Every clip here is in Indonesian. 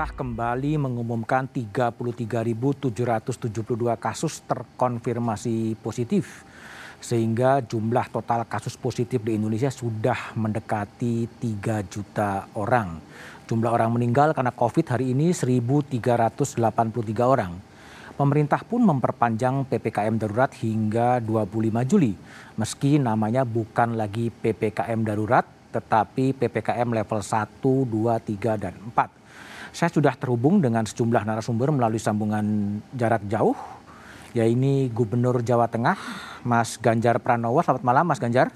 pemerintah kembali mengumumkan 33.772 kasus terkonfirmasi positif. Sehingga jumlah total kasus positif di Indonesia sudah mendekati 3 juta orang. Jumlah orang meninggal karena COVID hari ini 1.383 orang. Pemerintah pun memperpanjang PPKM darurat hingga 25 Juli. Meski namanya bukan lagi PPKM darurat, tetapi PPKM level 1, 2, 3, dan 4. Saya sudah terhubung dengan sejumlah narasumber melalui sambungan jarak jauh, yaitu Gubernur Jawa Tengah, Mas Ganjar Pranowo. Selamat malam, Mas Ganjar.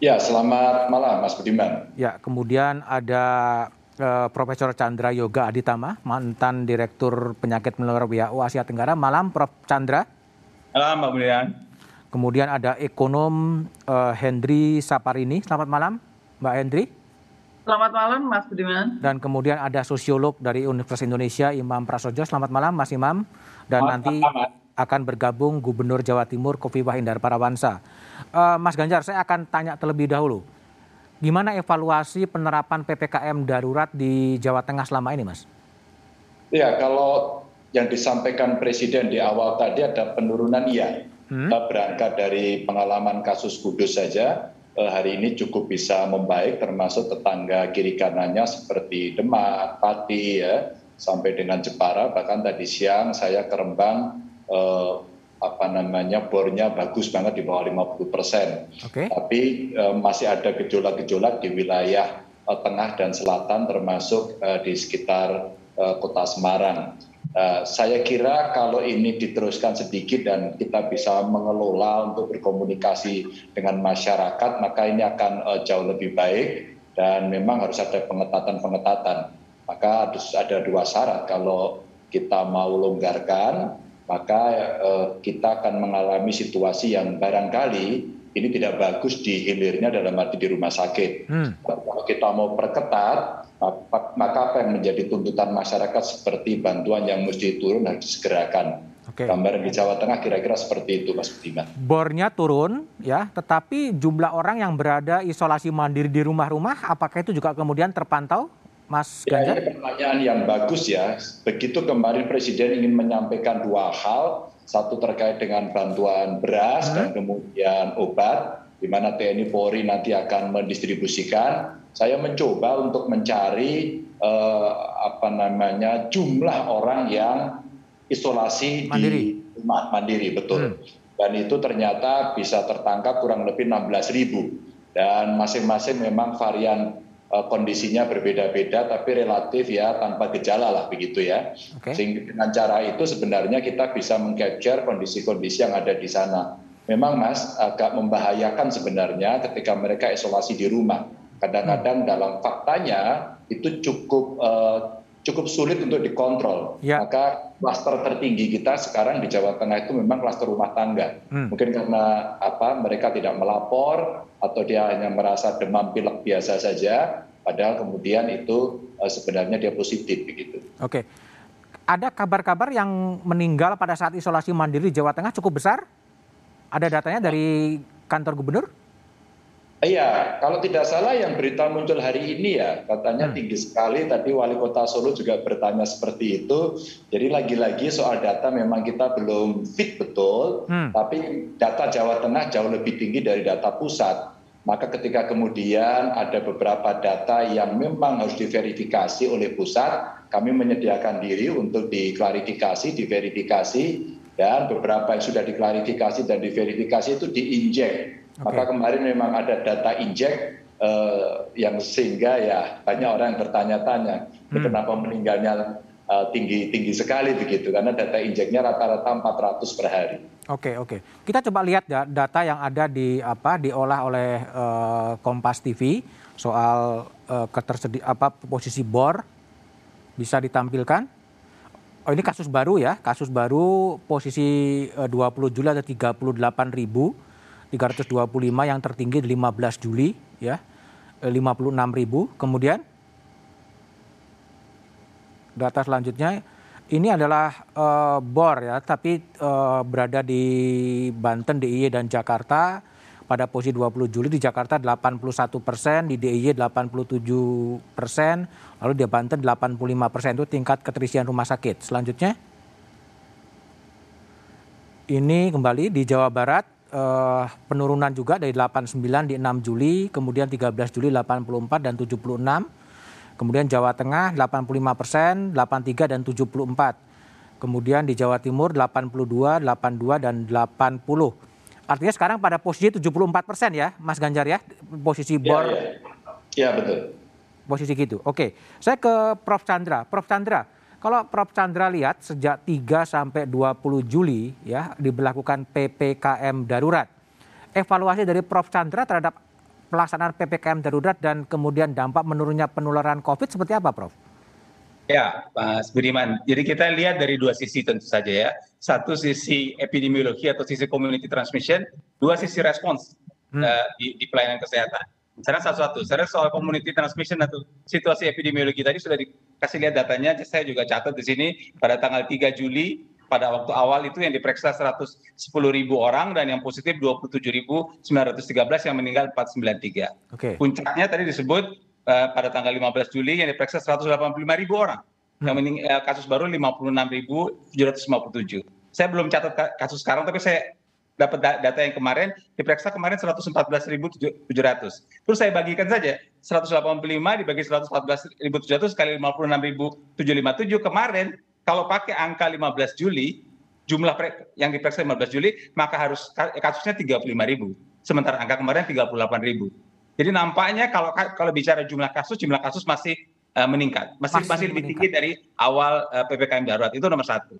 Ya, selamat malam, Mas Budiman. Ya, kemudian ada uh, Profesor Chandra Yoga Aditama, mantan Direktur Penyakit Menular WHO Asia Tenggara. Malam, Prof. Chandra. Malam, Pak Budiman. Kemudian ada ekonom uh, Hendri Saparini. Selamat malam, Mbak Hendri. Selamat malam, Mas Budiman. Dan kemudian ada sosiolog dari Universitas Indonesia, Imam Prasojo. Selamat malam, Mas Imam. Dan Selamat nanti malam. akan bergabung Gubernur Jawa Timur Kofifa Indar Parawansa. Uh, Mas Ganjar, saya akan tanya terlebih dahulu. Gimana evaluasi penerapan PPKM darurat di Jawa Tengah selama ini, Mas? Ya, kalau yang disampaikan Presiden di awal tadi ada penurunan iya Hmm. kita berangkat dari pengalaman kasus kudus saja eh, hari ini cukup bisa membaik termasuk tetangga kiri kanannya seperti Demak, Pati ya sampai dengan Jepara bahkan tadi siang saya ke Rembang eh, apa namanya bornya bagus banget di bawah 50 persen. Okay. Tapi eh, masih ada gejolak-gejolak di wilayah eh, tengah dan selatan termasuk eh, di sekitar eh, kota Semarang. Eh, saya kira kalau ini diteruskan sedikit dan kita bisa mengelola untuk berkomunikasi dengan masyarakat maka ini akan uh, jauh lebih baik dan memang harus ada pengetatan-pengetatan. Maka harus ada dua syarat kalau kita mau longgarkan maka uh, kita akan mengalami situasi yang barangkali ini tidak bagus di hilirnya dalam arti di rumah sakit. Hmm. Kalau kita mau perketat maka apa yang menjadi tuntutan masyarakat seperti bantuan yang mesti turun harus disegerakan. Oke. Gambaran di Jawa Tengah kira-kira seperti itu, Mas Budiman. Bornya turun, ya, tetapi jumlah orang yang berada isolasi mandiri di rumah-rumah, apakah itu juga kemudian terpantau, Mas Ganjar? Ya, ini pertanyaan yang bagus ya. Begitu kemarin Presiden ingin menyampaikan dua hal, satu terkait dengan bantuan beras dan kemudian obat, di mana TNI Polri nanti akan mendistribusikan saya mencoba untuk mencari eh, apa namanya jumlah orang yang isolasi mandiri. di rumah mandiri betul. Hmm. Dan itu ternyata bisa tertangkap kurang lebih 16 ribu. Dan masing-masing memang varian uh, kondisinya berbeda-beda, tapi relatif ya tanpa gejala lah begitu ya. Okay. Sehingga dengan cara itu sebenarnya kita bisa mengcapture kondisi-kondisi yang ada di sana. Memang Mas agak membahayakan sebenarnya ketika mereka isolasi di rumah kadang-kadang hmm. dalam faktanya itu cukup uh, cukup sulit untuk dikontrol. Ya. Maka klaster tertinggi kita sekarang di Jawa Tengah itu memang klaster rumah tangga. Hmm. Mungkin karena apa mereka tidak melapor atau dia hanya merasa demam pilek biasa saja, padahal kemudian itu uh, sebenarnya dia positif begitu. Oke. Ada kabar-kabar yang meninggal pada saat isolasi mandiri di Jawa Tengah cukup besar? Ada datanya dari kantor gubernur? Iya, kalau tidak salah yang berita muncul hari ini ya, katanya hmm. tinggi sekali. Tadi wali kota Solo juga bertanya seperti itu. Jadi lagi-lagi soal data memang kita belum fit betul, hmm. tapi data Jawa Tengah jauh lebih tinggi dari data pusat. Maka ketika kemudian ada beberapa data yang memang harus diverifikasi oleh pusat, kami menyediakan diri untuk diklarifikasi, diverifikasi, dan beberapa yang sudah diklarifikasi dan diverifikasi itu diinjek maka kemarin memang ada data injek uh, yang sehingga ya banyak orang yang bertanya-tanya hmm. kenapa meninggalnya uh, tinggi tinggi sekali begitu karena data injeknya rata-rata 400 per hari. Oke oke. Kita coba lihat ya, data yang ada di apa diolah oleh uh, Kompas TV soal uh, ketersedi apa posisi bor bisa ditampilkan. Oh ini kasus baru ya, kasus baru posisi uh, 20 Juli ada 38 ribu 325 yang tertinggi di 15 Juli ya. 56 eh, ribu. Kemudian data selanjutnya ini adalah uh, bor ya tapi uh, berada di Banten DIY dan Jakarta pada posisi 20 Juli di Jakarta 81 persen, di DIY 87 persen, lalu di Banten 85 persen itu tingkat keterisian rumah sakit. Selanjutnya, ini kembali di Jawa Barat eh, penurunan juga dari 89 di 6 Juli, kemudian 13 Juli 84 dan 76. Kemudian Jawa Tengah 85 persen, 83 dan 74. Kemudian di Jawa Timur 82, 82 dan 80. Artinya sekarang pada posisi 74 persen ya, Mas Ganjar ya, posisi iya, bor. Iya, ya, betul. Posisi gitu. Oke, saya ke Prof. Chandra. Prof. Chandra, kalau Prof. Chandra lihat sejak 3 sampai 20 Juli ya diberlakukan PPKM darurat. Evaluasi dari Prof. Chandra terhadap pelaksanaan PPKM darurat dan kemudian dampak menurunnya penularan COVID seperti apa, Prof? Ya, Mas Budiman. Jadi kita lihat dari dua sisi tentu saja ya. Satu sisi epidemiologi atau sisi community transmission, dua sisi respons hmm. uh, di, di pelayanan kesehatan. Sekarang satu-satu. Sekarang soal community transmission atau situasi epidemiologi tadi sudah dikasih lihat datanya. Saya juga catat di sini pada tanggal 3 Juli pada waktu awal itu yang diperiksa 110 ribu orang dan yang positif 27.913 yang meninggal 493. Okay. Puncaknya tadi disebut Eh, pada tanggal 15 Juli yang diperiksa 185 ribu orang. Yang uh, kasus baru 56.757. Saya belum catat kasus sekarang, tapi saya dapat data yang kemarin diperiksa kemarin 114.700. Terus saya bagikan saja 185 dibagi 114.700 kali 56.757 kemarin kalau pakai angka 15 Juli jumlah yang diperiksa 15 Juli maka harus kasusnya 35.000. Sementara angka kemarin 38.000. Jadi nampaknya kalau kalau bicara jumlah kasus, jumlah kasus masih meningkat, masih masih, masih lebih tinggi dari awal uh, ppkm darurat itu nomor satu.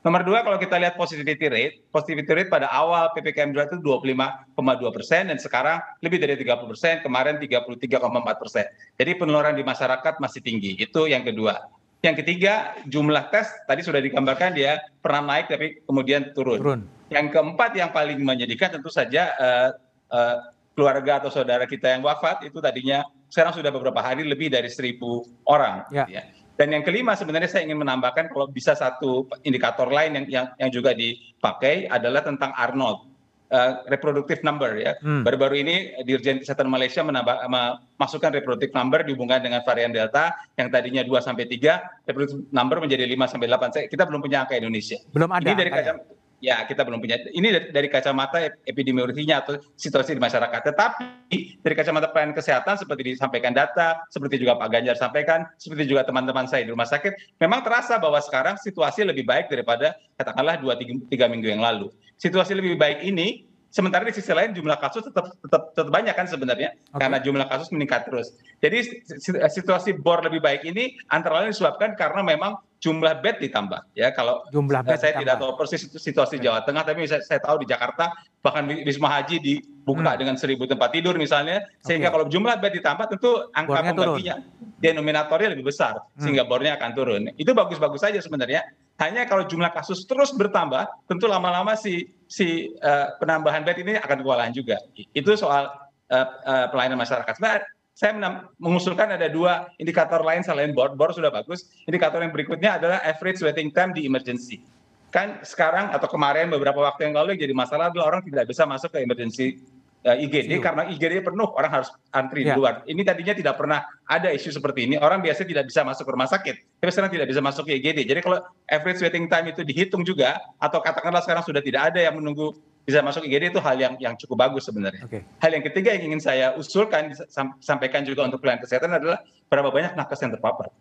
Nomor dua kalau kita lihat positivity rate, positivity rate pada awal ppkm darurat itu 25,2 persen dan sekarang lebih dari 30 persen, kemarin 33,4 persen. Jadi penularan di masyarakat masih tinggi. Itu yang kedua. Yang ketiga, jumlah tes tadi sudah digambarkan dia pernah naik tapi kemudian turun. turun. Yang keempat yang paling menyedihkan tentu saja uh, uh, keluarga atau saudara kita yang wafat itu tadinya sekarang sudah beberapa hari lebih dari seribu orang. Ya. Ya. Dan yang kelima sebenarnya saya ingin menambahkan kalau bisa satu indikator lain yang yang, yang juga dipakai adalah tentang Arnold uh, reproductive number ya. Hmm. Baru-baru ini Dirjen Kesehatan Malaysia menambah memasukkan reproductive number dihubungkan dengan varian Delta yang tadinya 2 sampai 3, reproductive number menjadi 5 sampai 8. Saya, kita belum punya angka Indonesia. Belum ada. Ini dari kacamata ya kita belum punya. Ini dari, kacamata epidemiologinya atau situasi di masyarakat. Tetapi dari kacamata pelayanan kesehatan seperti disampaikan data seperti juga Pak Ganjar sampaikan seperti juga teman-teman saya di rumah sakit memang terasa bahwa sekarang situasi lebih baik daripada katakanlah dua tiga minggu yang lalu. Situasi lebih baik ini sementara di sisi lain jumlah kasus tetap tetap, tetap banyak kan sebenarnya okay. karena jumlah kasus meningkat terus. Jadi situasi bor lebih baik ini antara lain disebabkan karena memang jumlah bed ditambah ya kalau jumlah bed saya ditambah. tidak tahu persis situasi Jawa Tengah tapi saya, saya tahu di Jakarta bahkan Wisma Haji dibuka hmm. dengan seribu tempat tidur misalnya sehingga okay. kalau jumlah bed ditambah tentu angka bornya pembaginya turun. denominatornya lebih besar hmm. sehingga bornya akan turun itu bagus-bagus saja sebenarnya hanya kalau jumlah kasus terus bertambah tentu lama-lama si si uh, penambahan bed ini akan kewalahan juga itu soal uh, uh, pelayanan masyarakat nah, saya mengusulkan ada dua indikator lain selain bor. Bor sudah bagus. Indikator yang berikutnya adalah average waiting time di emergency. Kan sekarang atau kemarin beberapa waktu yang lalu yang jadi masalah adalah orang tidak bisa masuk ke emergency uh, eh, IGD Siu. karena IGD penuh orang harus antri ya. di luar. Ini tadinya tidak pernah ada isu seperti ini. Orang biasanya tidak bisa masuk ke rumah sakit, tapi sekarang tidak bisa masuk ke IGD. Jadi kalau average waiting time itu dihitung juga atau katakanlah sekarang sudah tidak ada yang menunggu bisa masuk IGD itu hal yang yang cukup bagus sebenarnya. Okay. Hal yang ketiga yang ingin saya usulkan sampaikan juga untuk pelayanan kesehatan adalah berapa banyak nakes yang terpapar.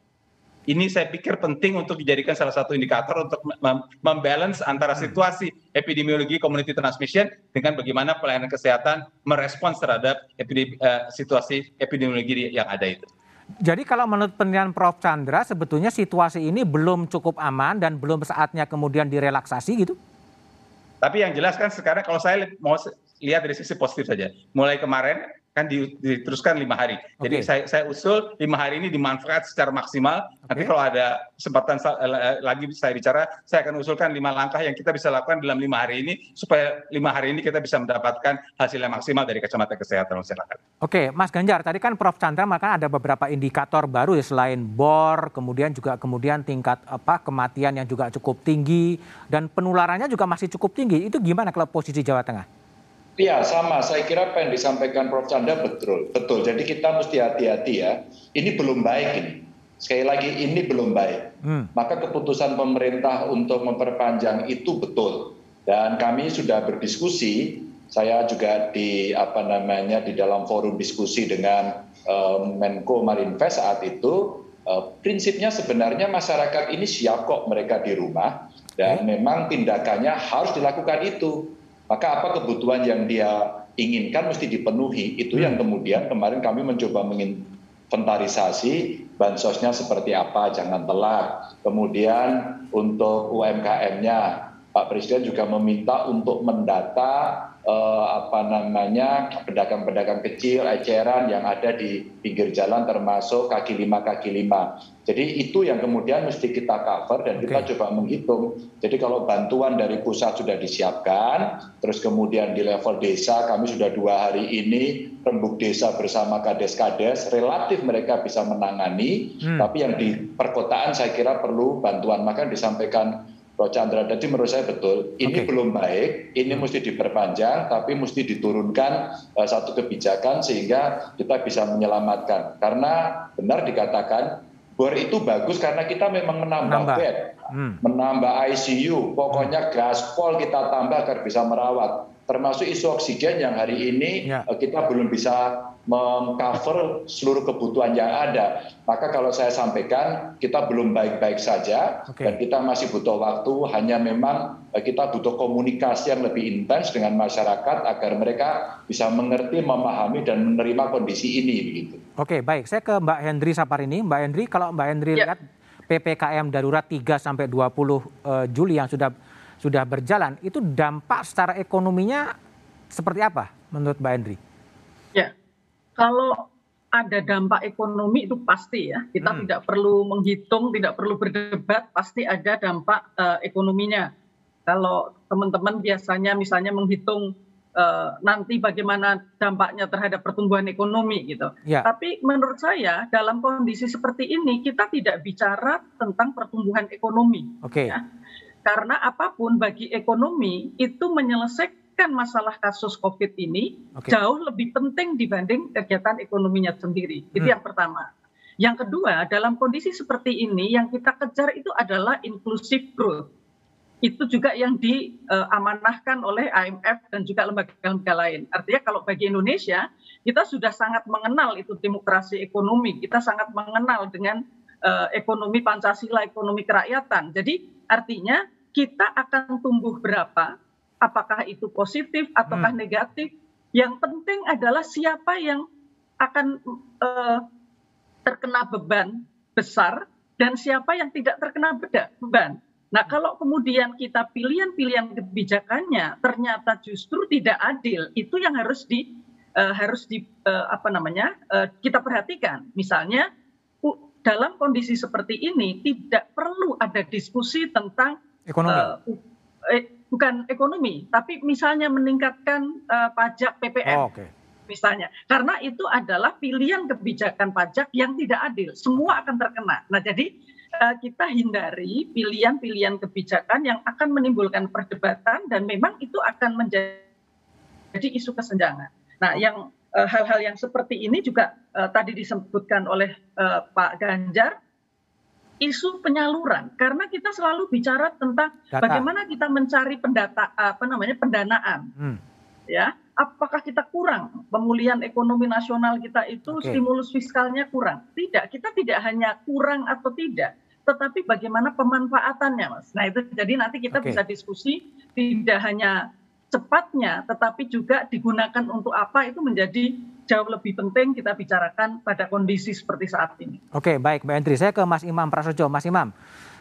Ini saya pikir penting untuk dijadikan salah satu indikator untuk membalance antara hmm. situasi epidemiologi community transmission dengan bagaimana pelayanan kesehatan merespons terhadap epidemi, uh, situasi epidemiologi yang ada itu. Jadi kalau menurut penilaian Prof. Chandra sebetulnya situasi ini belum cukup aman dan belum saatnya kemudian direlaksasi gitu? Tapi yang jelas kan sekarang kalau saya mau lihat dari sisi positif saja. Mulai kemarin kan diteruskan lima hari. Okay. Jadi saya, saya usul lima hari ini dimanfaat secara maksimal. Okay. Nanti kalau ada kesempatan lagi saya bicara, saya akan usulkan lima langkah yang kita bisa lakukan dalam lima hari ini supaya lima hari ini kita bisa mendapatkan hasil yang maksimal dari kacamata kesehatan masyarakat. Oke, Mas Ganjar, tadi kan Prof Chandra maka ada beberapa indikator baru ya selain bor, kemudian juga kemudian tingkat apa kematian yang juga cukup tinggi dan penularannya juga masih cukup tinggi. Itu gimana kalau posisi Jawa Tengah? Iya sama, saya kira apa yang disampaikan Prof. Chandra betul. Betul, jadi kita mesti hati-hati ya. Ini belum baik ini. Sekali lagi ini belum baik. Hmm. Maka keputusan pemerintah untuk memperpanjang itu betul. Dan kami sudah berdiskusi, saya juga di apa namanya di dalam forum diskusi dengan um, Menko Marinvest saat itu uh, prinsipnya sebenarnya masyarakat ini siap kok mereka di rumah dan memang tindakannya harus dilakukan itu maka apa kebutuhan yang dia inginkan mesti dipenuhi itu yang hmm. kemudian kemarin kami mencoba menginventarisasi bansosnya seperti apa jangan telat kemudian untuk UMKM-nya Pak Presiden juga meminta untuk mendata eh, apa namanya pedagang-pedagang kecil eceran yang ada di pinggir jalan termasuk kaki lima kaki lima. Jadi itu yang kemudian mesti kita cover dan kita okay. coba menghitung. Jadi kalau bantuan dari pusat sudah disiapkan, terus kemudian di level desa kami sudah dua hari ini rembuk desa bersama kades-kades, relatif mereka bisa menangani, hmm. tapi yang di perkotaan saya kira perlu bantuan. Maka disampaikan Prof. Chandra. Jadi menurut saya betul, ini okay. belum baik, ini hmm. mesti diperpanjang, tapi mesti diturunkan uh, satu kebijakan sehingga kita bisa menyelamatkan. Karena benar dikatakan, bor itu bagus karena kita memang menambah, menambah. bed, hmm. menambah ICU, pokoknya gaspol kita tambah agar bisa merawat. Termasuk isu oksigen yang hari ini ya. uh, kita belum bisa mengcover seluruh kebutuhan yang ada. Maka kalau saya sampaikan kita belum baik-baik saja okay. dan kita masih butuh waktu. Hanya memang eh, kita butuh komunikasi yang lebih intens dengan masyarakat agar mereka bisa mengerti, memahami dan menerima kondisi ini begitu. Oke, baik. Saya ke Mbak Hendri Saparini. Mbak Hendri, kalau Mbak Hendri ya. lihat PPKM darurat 3 sampai 20 uh, eh, Juli yang sudah sudah berjalan, itu dampak secara ekonominya seperti apa menurut Mbak Hendri? Ya, kalau ada dampak ekonomi itu pasti ya. Kita hmm. tidak perlu menghitung, tidak perlu berdebat, pasti ada dampak uh, ekonominya. Kalau teman-teman biasanya misalnya menghitung uh, nanti bagaimana dampaknya terhadap pertumbuhan ekonomi gitu. Ya. Tapi menurut saya dalam kondisi seperti ini kita tidak bicara tentang pertumbuhan ekonomi. Oke. Okay. Ya. Karena apa pun bagi ekonomi itu menyelesaikan masalah kasus COVID ini okay. jauh lebih penting dibanding kegiatan ekonominya sendiri. Itu hmm. yang pertama. Yang kedua, dalam kondisi seperti ini yang kita kejar itu adalah inclusive growth. Itu juga yang diamanahkan oleh IMF dan juga lembaga-lembaga lain. Artinya kalau bagi Indonesia, kita sudah sangat mengenal itu demokrasi ekonomi. Kita sangat mengenal dengan uh, ekonomi Pancasila, ekonomi kerakyatan. Jadi artinya kita akan tumbuh berapa apakah itu positif ataukah hmm. negatif. Yang penting adalah siapa yang akan uh, terkena beban besar dan siapa yang tidak terkena beban. Nah, kalau kemudian kita pilihan-pilihan kebijakannya ternyata justru tidak adil, itu yang harus di uh, harus di uh, apa namanya uh, kita perhatikan. Misalnya dalam kondisi seperti ini tidak perlu ada diskusi tentang ekonomi. Uh, eh, bukan ekonomi, tapi misalnya meningkatkan uh, pajak PPN. Oh, okay. Misalnya, karena itu adalah pilihan kebijakan pajak yang tidak adil, semua akan terkena. Nah, jadi uh, kita hindari pilihan-pilihan kebijakan yang akan menimbulkan perdebatan dan memang itu akan menjadi isu kesenjangan. Nah, yang eh, hal-hal uh, yang seperti ini juga uh, tadi disebutkan oleh uh, Pak Ganjar isu penyaluran karena kita selalu bicara tentang Data. bagaimana kita mencari pendata apa namanya pendanaan hmm. ya apakah kita kurang pemulihan ekonomi nasional kita itu okay. stimulus fiskalnya kurang tidak kita tidak hanya kurang atau tidak tetapi bagaimana pemanfaatannya mas nah itu jadi nanti kita okay. bisa diskusi tidak hanya cepatnya tetapi juga digunakan untuk apa itu menjadi jauh lebih penting kita bicarakan pada kondisi seperti saat ini. Oke, baik Mbak Endri. Saya ke Mas Imam Prasojo. Mas Imam,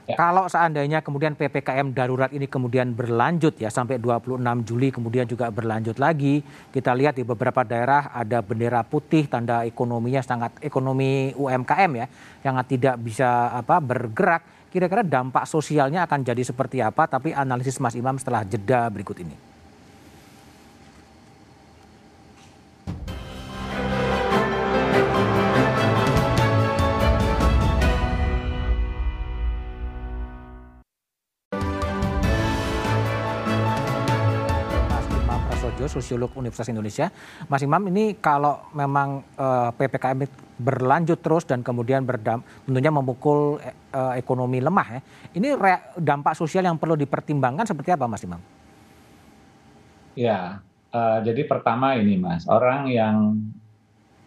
ya. kalau seandainya kemudian PPKM darurat ini kemudian berlanjut ya sampai 26 Juli kemudian juga berlanjut lagi, kita lihat di beberapa daerah ada bendera putih tanda ekonominya sangat ekonomi UMKM ya yang tidak bisa apa bergerak. Kira-kira dampak sosialnya akan jadi seperti apa? Tapi analisis Mas Imam setelah jeda berikut ini. Sosiolog Universitas Indonesia. Mas Imam, ini kalau memang uh, eh, PPKM berlanjut terus dan kemudian berdam, tentunya memukul uh, ekonomi lemah ya. Ini dampak sosial yang perlu dipertimbangkan seperti apa Mas Imam? Ya, uh, jadi pertama ini Mas, orang yang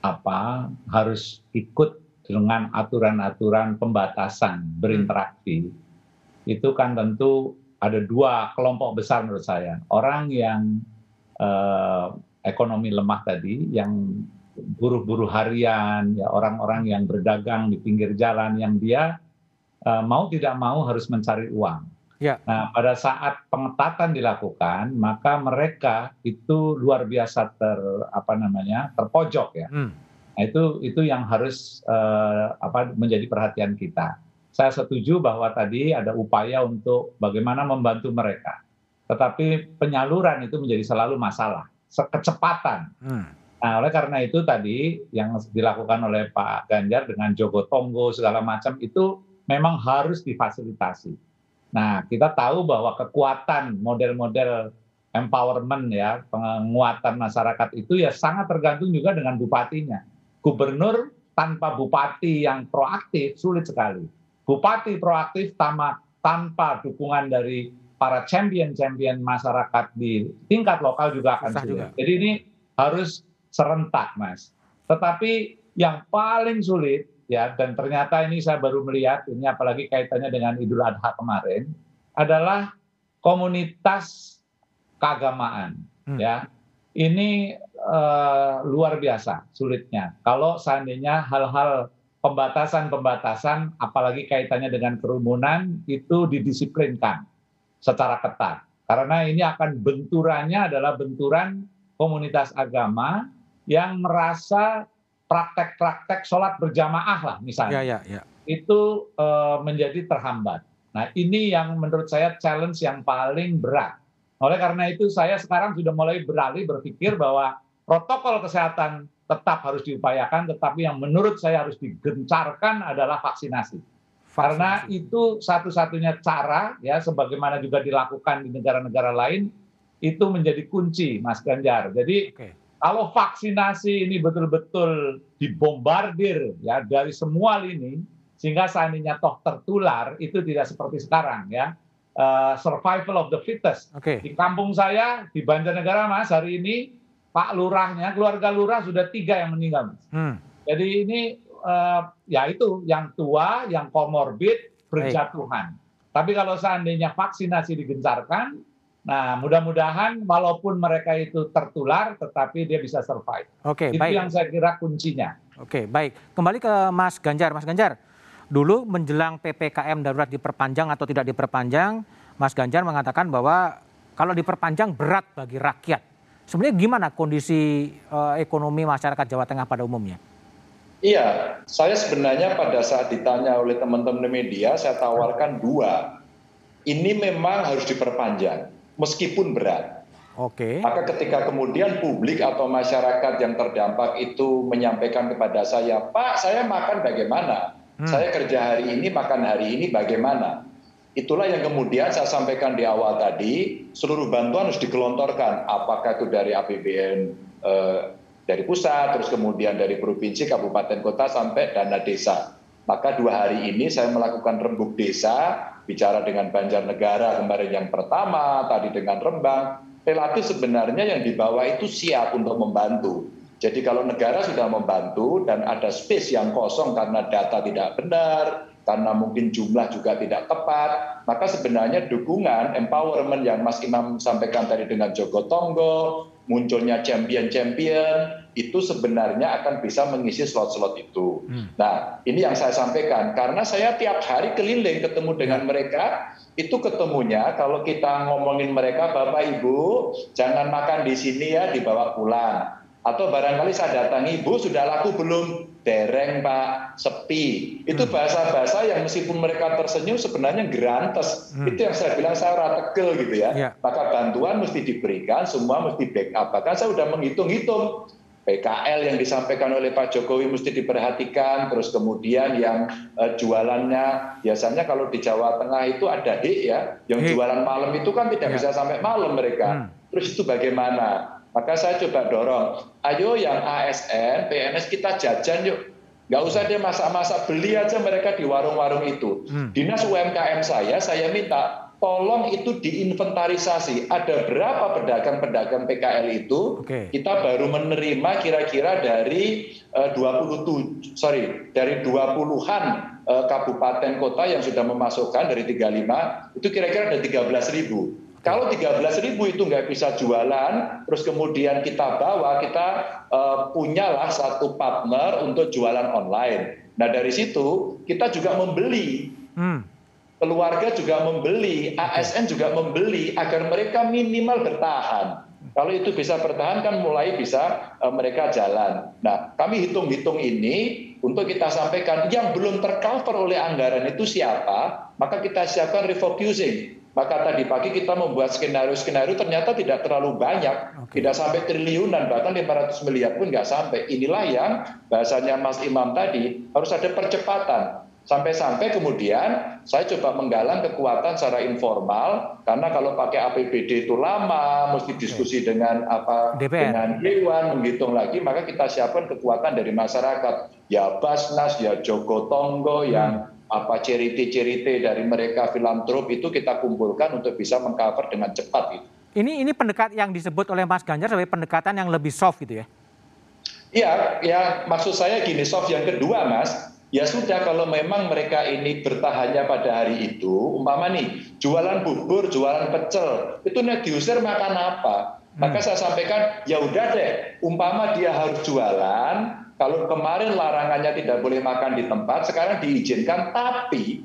apa harus ikut dengan aturan-aturan pembatasan berinteraksi hmm. itu kan tentu ada dua kelompok besar menurut saya. Orang yang ekonomi lemah tadi, yang buruh-buruh harian, ya orang-orang yang berdagang di pinggir jalan, yang dia eh, mau tidak mau harus mencari uang. Ya. Nah, pada saat pengetatan dilakukan, maka mereka itu luar biasa ter apa namanya terpojok ya. Hmm. Nah, itu itu yang harus uh, apa menjadi perhatian kita saya setuju bahwa tadi ada upaya untuk bagaimana membantu mereka. Tetapi penyaluran itu menjadi selalu masalah, kecepatan. Hmm. Nah, oleh karena itu tadi yang dilakukan oleh Pak Ganjar dengan Jogo Tonggo segala macam itu memang harus difasilitasi. Nah, kita tahu bahwa kekuatan model-model empowerment ya, penguatan masyarakat itu ya sangat tergantung juga dengan bupatinya. Gubernur tanpa bupati yang proaktif sulit sekali bupati proaktif tanpa, tanpa dukungan dari para champion-champion masyarakat di tingkat lokal juga akan sulit. Jadi ini harus serentak, Mas. Tetapi yang paling sulit ya dan ternyata ini saya baru melihat ini apalagi kaitannya dengan Idul Adha kemarin adalah komunitas keagamaan hmm. ya. Ini uh, luar biasa sulitnya. Kalau seandainya hal-hal pembatasan-pembatasan, apalagi kaitannya dengan kerumunan, itu didisiplinkan secara ketat. Karena ini akan benturannya adalah benturan komunitas agama yang merasa praktek-praktek sholat berjamaah lah misalnya. Ya, ya, ya. Itu uh, menjadi terhambat. Nah ini yang menurut saya challenge yang paling berat. Oleh karena itu saya sekarang sudah mulai beralih berpikir bahwa protokol kesehatan tetap harus diupayakan, tetapi yang menurut saya harus digencarkan adalah vaksinasi. Karena itu satu-satunya cara, ya, sebagaimana juga dilakukan di negara-negara lain, itu menjadi kunci, Mas Ganjar. Jadi okay. kalau vaksinasi ini betul-betul dibombardir ya dari semua lini, sehingga seandainya toh tertular itu tidak seperti sekarang ya. Uh, survival of the fittest. Okay. Di kampung saya di Banjarnegara Mas hari ini Pak Lurahnya, keluarga Lurah sudah tiga yang meninggal. Hmm. Jadi ini uh, ya itu yang tua, yang komorbid, berjatuhan. Baik. Tapi kalau seandainya vaksinasi digencarkan, nah mudah-mudahan walaupun mereka itu tertular, tetapi dia bisa survive. Oke, itu baik. yang saya kira kuncinya. Oke, baik. Kembali ke Mas Ganjar, Mas Ganjar. Dulu menjelang ppkm darurat diperpanjang atau tidak diperpanjang, Mas Ganjar mengatakan bahwa kalau diperpanjang berat bagi rakyat. Sebenarnya gimana kondisi uh, ekonomi masyarakat Jawa Tengah pada umumnya? Iya, saya sebenarnya pada saat ditanya oleh teman-teman media, saya tawarkan dua. Ini memang harus diperpanjang, meskipun berat. Oke. Maka ketika kemudian publik atau masyarakat yang terdampak itu menyampaikan kepada saya, Pak, saya makan bagaimana? Hmm. Saya kerja hari ini, makan hari ini bagaimana? Itulah yang kemudian saya sampaikan di awal tadi, seluruh bantuan harus digelontorkan, apakah itu dari APBN eh, dari pusat, terus kemudian dari provinsi, kabupaten, kota, sampai dana desa. Maka dua hari ini saya melakukan rembuk desa, bicara dengan Banjarnegara kemarin yang pertama, tadi dengan Rembang, relatif sebenarnya yang di bawah itu siap untuk membantu. Jadi kalau negara sudah membantu dan ada space yang kosong karena data tidak benar, karena mungkin jumlah juga tidak tepat, maka sebenarnya dukungan empowerment yang Mas Imam sampaikan tadi dengan Joko Tonggo, munculnya champion-champion, itu sebenarnya akan bisa mengisi slot-slot itu. Hmm. Nah, ini yang saya sampaikan, karena saya tiap hari keliling ketemu dengan mereka, itu ketemunya kalau kita ngomongin mereka, Bapak Ibu, jangan makan di sini ya, dibawa pulang atau barangkali saya datangi, Bu sudah laku belum? Dereng Pak, sepi. Itu hmm. bahasa-bahasa yang meskipun mereka tersenyum sebenarnya gerantes. Hmm. Itu yang saya bilang saya rategel gitu ya. ya. Maka bantuan mesti diberikan, semua mesti backup. Bahkan saya sudah menghitung-hitung. PKL yang disampaikan oleh Pak Jokowi mesti diperhatikan, terus kemudian yang uh, jualannya biasanya kalau di Jawa Tengah itu ada hik ya, yang jualan malam itu kan tidak ya. bisa sampai malam mereka. Hmm. Terus itu bagaimana? Maka saya coba dorong, ayo yang ASN, PNS kita jajan yuk. Nggak usah dia masak-masak, beli aja mereka di warung-warung itu. Hmm. Dinas UMKM saya, saya minta tolong itu diinventarisasi. Ada berapa pedagang-pedagang PKL itu? Okay. Kita baru menerima kira-kira dari uh, 27 sorry, dari 20-an uh, kabupaten kota yang sudah memasukkan dari 35 itu kira-kira ada 13 ribu. Kalau 13 ribu itu nggak bisa jualan, terus kemudian kita bawa, kita uh, punyalah satu partner untuk jualan online. Nah dari situ kita juga membeli, hmm. keluarga juga membeli, ASN juga membeli agar mereka minimal bertahan. Kalau itu bisa bertahan kan mulai bisa uh, mereka jalan. Nah kami hitung-hitung ini untuk kita sampaikan yang belum tercover oleh anggaran itu siapa, maka kita siapkan refocusing maka tadi pagi kita membuat skenario-skenario ternyata tidak terlalu banyak, okay. tidak sampai triliunan, bahkan 500 miliar pun nggak sampai. Inilah yang bahasanya Mas Imam tadi harus ada percepatan. Sampai-sampai kemudian saya coba menggalang kekuatan secara informal karena kalau pakai APBD itu lama, mesti diskusi okay. dengan apa DPR. dengan Dewan, menghitung lagi, maka kita siapkan kekuatan dari masyarakat. Ya Basnas, ya Joko Tonggo, hmm. yang apa cerita-cerita dari mereka filantrop itu kita kumpulkan untuk bisa mengcover dengan cepat itu. Ini ini pendekat yang disebut oleh Mas Ganjar sebagai pendekatan yang lebih soft gitu ya? Iya, ya maksud saya gini soft yang kedua Mas, ya sudah kalau memang mereka ini bertahannya pada hari itu, umpama nih jualan bubur, jualan pecel, itu nih diusir makan apa? Maka hmm. saya sampaikan ya udah deh, umpama dia harus jualan, kalau kemarin larangannya tidak boleh makan di tempat, sekarang diizinkan, tapi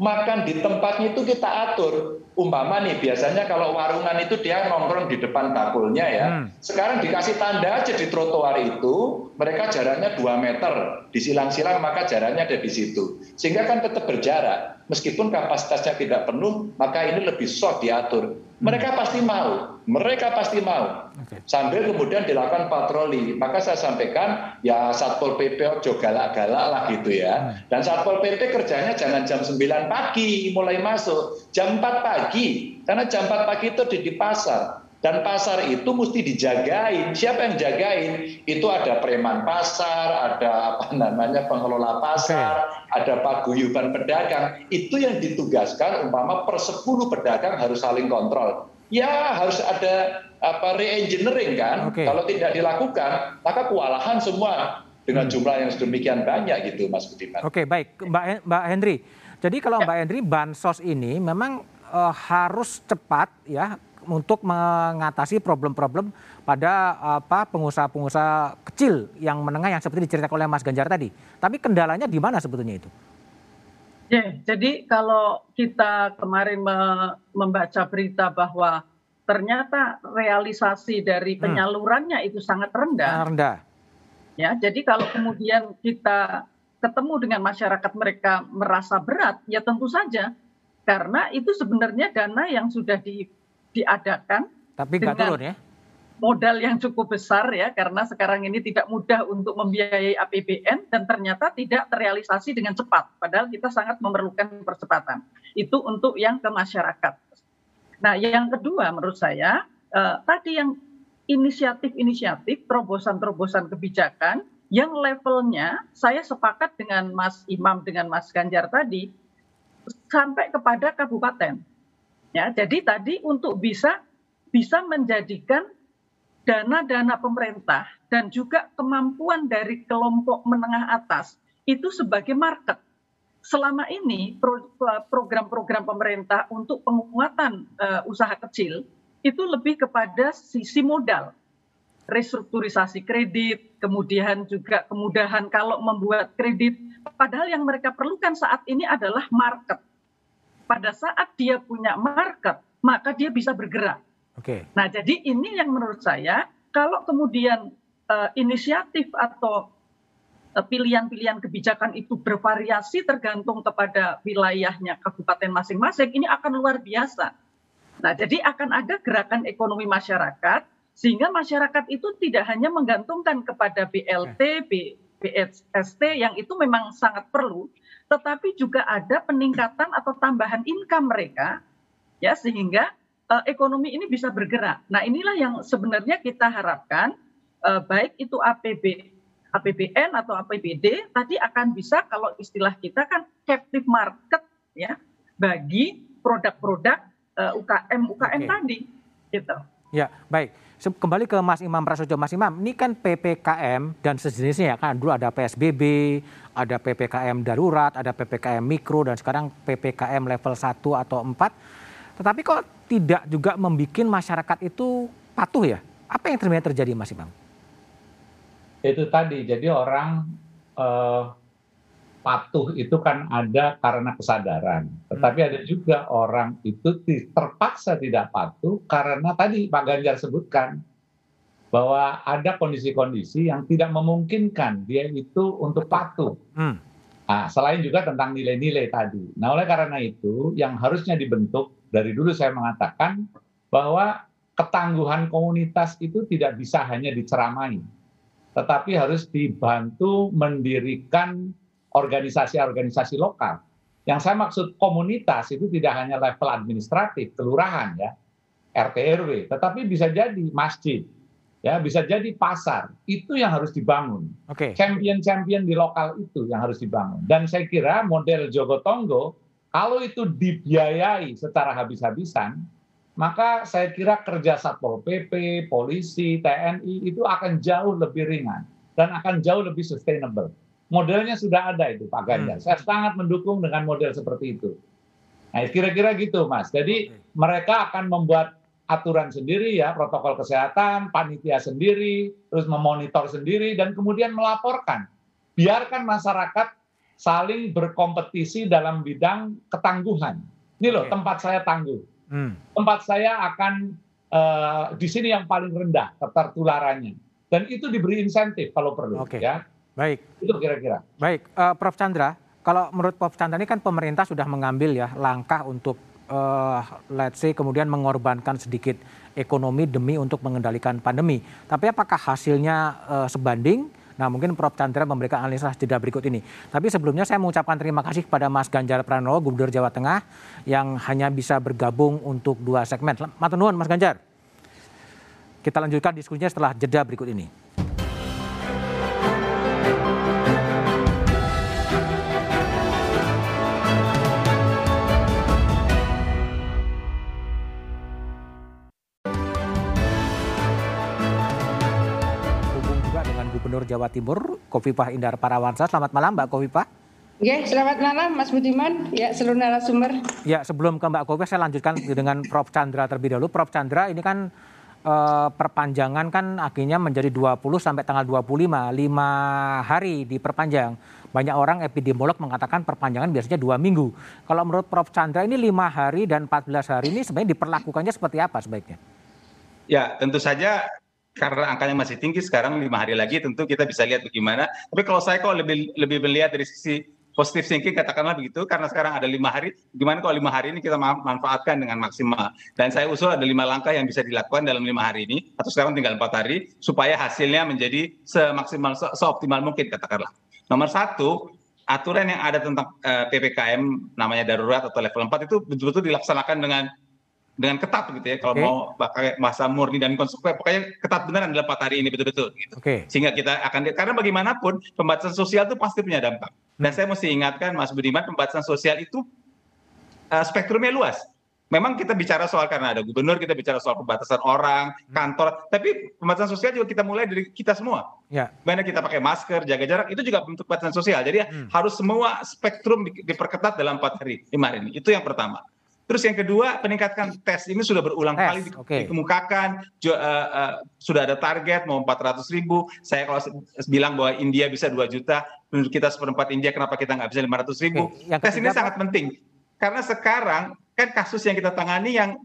makan di tempatnya itu kita atur. Umpama nih, biasanya kalau warungan itu dia nongkrong di depan bakulnya ya. Hmm. Sekarang dikasih tanda aja di trotoar itu, mereka jaraknya 2 meter. Disilang-silang maka jaraknya ada di situ. Sehingga kan tetap berjarak. Meskipun kapasitasnya tidak penuh, maka ini lebih soft diatur. Mereka pasti mau, mereka pasti mau. Okay. Sambil kemudian dilakukan patroli. Maka saya sampaikan ya Satpol PP ojo galak-galak lah gitu ya. Hmm. Dan Satpol PP kerjanya jangan jam 9 pagi mulai masuk, jam 4 pagi. Karena jam 4 pagi itu di, di pasar. Dan pasar itu mesti dijagain. Siapa yang jagain? Itu ada preman pasar, ada apa namanya pengelola pasar, okay. ada paguyuban pedagang. Itu yang ditugaskan umpama per 10 pedagang harus saling kontrol. Ya harus ada apa re-engineering kan. Okay. Kalau tidak dilakukan, maka kewalahan semua dengan hmm. jumlah yang sedemikian banyak gitu Mas Budiman. Oke, okay, baik Mbak Mbak Hendri. Jadi kalau ya. Mbak Hendri bansos ini memang uh, harus cepat ya untuk mengatasi problem-problem pada apa pengusaha-pengusaha kecil yang menengah yang seperti diceritakan oleh Mas Ganjar tadi. Tapi kendalanya di mana sebetulnya itu? Ya, jadi kalau kita kemarin membaca berita bahwa ternyata realisasi dari hmm. penyalurannya hmm. itu sangat rendah. Rendah. Ya, jadi kalau kemudian kita ketemu dengan masyarakat mereka merasa berat, ya tentu saja karena itu sebenarnya dana yang sudah di diadakan tapi nggak turun ya? modal yang cukup besar ya karena sekarang ini tidak mudah untuk membiayai APBN dan ternyata tidak terrealisasi dengan cepat. Padahal kita sangat memerlukan percepatan. Itu untuk yang ke masyarakat. Nah yang kedua menurut saya eh, tadi yang inisiatif-inisiatif terobosan-terobosan kebijakan yang levelnya saya sepakat dengan Mas Imam dengan Mas Ganjar tadi sampai kepada kabupaten Ya, jadi tadi untuk bisa bisa menjadikan dana-dana pemerintah dan juga kemampuan dari kelompok menengah atas itu sebagai market. Selama ini program-program pemerintah untuk penguatan uh, usaha kecil itu lebih kepada sisi modal, restrukturisasi kredit, kemudian juga kemudahan kalau membuat kredit. Padahal yang mereka perlukan saat ini adalah market pada saat dia punya market, maka dia bisa bergerak. Oke. Okay. Nah, jadi ini yang menurut saya kalau kemudian uh, inisiatif atau uh, pilihan-pilihan kebijakan itu bervariasi tergantung kepada wilayahnya kabupaten masing-masing, ini akan luar biasa. Nah, jadi akan ada gerakan ekonomi masyarakat sehingga masyarakat itu tidak hanya menggantungkan kepada BLT, B, BST yang itu memang sangat perlu, tetapi juga ada peningkatan atau tambahan income mereka ya sehingga uh, ekonomi ini bisa bergerak. Nah inilah yang sebenarnya kita harapkan uh, baik itu APB APBN atau APBD tadi akan bisa kalau istilah kita kan captive market ya bagi produk-produk uh, UKM UKM okay. tadi gitu. Ya, baik. Kembali ke Mas Imam Prasojo. Mas Imam, ini kan PPKM dan sejenisnya ya kan. Dulu ada PSBB, ada PPKM darurat, ada PPKM mikro, dan sekarang PPKM level 1 atau 4. Tetapi kok tidak juga membuat masyarakat itu patuh ya? Apa yang terjadi Mas Imam? Itu tadi, jadi orang eh, patuh itu kan ada karena kesadaran. Tetapi hmm. ada juga orang itu terpaksa tidak patuh karena tadi Pak Ganjar sebutkan bahwa ada kondisi-kondisi yang tidak memungkinkan dia itu untuk patuh. Hmm. Nah, selain juga tentang nilai-nilai tadi. Nah, oleh karena itu yang harusnya dibentuk dari dulu saya mengatakan bahwa ketangguhan komunitas itu tidak bisa hanya diceramai, tetapi harus dibantu mendirikan organisasi-organisasi lokal. Yang saya maksud komunitas itu tidak hanya level administratif, kelurahan ya, RT RW, tetapi bisa jadi masjid, ya bisa jadi pasar. Itu yang harus dibangun. Okay. Champion-champion di lokal itu yang harus dibangun. Dan saya kira model Jogotongo kalau itu dibiayai secara habis-habisan, maka saya kira kerja Satpol PP, polisi, TNI itu akan jauh lebih ringan dan akan jauh lebih sustainable modelnya sudah ada itu Pak Ganjar. Hmm. Saya sangat mendukung dengan model seperti itu. Nah, kira-kira gitu, Mas. Jadi mereka akan membuat aturan sendiri ya, protokol kesehatan, panitia sendiri, terus memonitor sendiri dan kemudian melaporkan. Biarkan masyarakat saling berkompetisi dalam bidang ketangguhan. Ini loh, okay. tempat saya tangguh. Hmm. Tempat saya akan uh, di sini yang paling rendah ketertularannya. Dan itu diberi insentif kalau perlu okay. ya Baik. Itu kira-kira. Baik, uh, Prof Chandra, kalau menurut Prof Chandra ini kan pemerintah sudah mengambil ya langkah untuk uh, let's say kemudian mengorbankan sedikit ekonomi demi untuk mengendalikan pandemi. Tapi apakah hasilnya uh, sebanding? Nah mungkin Prof Chandra memberikan analisa jeda berikut ini. Tapi sebelumnya saya mengucapkan terima kasih kepada Mas Ganjar Pranowo, Gubernur Jawa Tengah, yang hanya bisa bergabung untuk dua segmen. Matur nuwun Mas Ganjar. Kita lanjutkan diskusinya setelah jeda berikut ini. Gubernur Jawa Timur, Kofifah Indar Parawansa. Selamat malam Mbak Kofifah. Ya, selamat malam Mas Budiman. Ya, seluruh narasumber. Ya, sebelum ke Mbak Kofifah saya lanjutkan dengan Prof Chandra terlebih dahulu. Prof Chandra ini kan eh, perpanjangan kan akhirnya menjadi 20 sampai tanggal 25, 5 hari diperpanjang. Banyak orang epidemiolog mengatakan perpanjangan biasanya dua minggu. Kalau menurut Prof Chandra ini lima hari dan 14 hari ini sebenarnya diperlakukannya seperti apa sebaiknya? Ya, tentu saja karena angkanya masih tinggi sekarang lima hari lagi tentu kita bisa lihat bagaimana. Tapi kalau saya kok lebih lebih melihat dari sisi positif thinking katakanlah begitu karena sekarang ada lima hari gimana kalau lima hari ini kita manfaatkan dengan maksimal dan saya usul ada lima langkah yang bisa dilakukan dalam lima hari ini atau sekarang tinggal empat hari supaya hasilnya menjadi semaksimal se seoptimal mungkin katakanlah nomor satu aturan yang ada tentang uh, eh, ppkm namanya darurat atau level 4 itu betul-betul dilaksanakan dengan dengan ketat gitu ya kalau okay. mau pakai masa murni dan konsekuen pokoknya ketat beneran dalam empat hari ini betul-betul gitu. Okay. sehingga kita akan karena bagaimanapun pembatasan sosial itu pasti punya dampak dan hmm. saya mesti ingatkan Mas Budiman pembatasan sosial itu uh, spektrumnya luas memang kita bicara soal karena ada gubernur kita bicara soal pembatasan orang hmm. kantor tapi pembatasan sosial juga kita mulai dari kita semua ya. mana kita pakai masker jaga jarak itu juga bentuk pembatasan sosial jadi hmm. harus semua spektrum diperketat dalam empat hari lima hari ini itu yang pertama Terus yang kedua, peningkatkan tes ini sudah berulang tes, kali okay. dikemukakan, uh, uh, sudah ada target mau 400 ribu. Saya kalau bilang bahwa India bisa 2 juta, menurut kita seperempat India, kenapa kita nggak bisa 500 ribu? Okay. tes ini sangat penting. Karena sekarang kan kasus yang kita tangani yang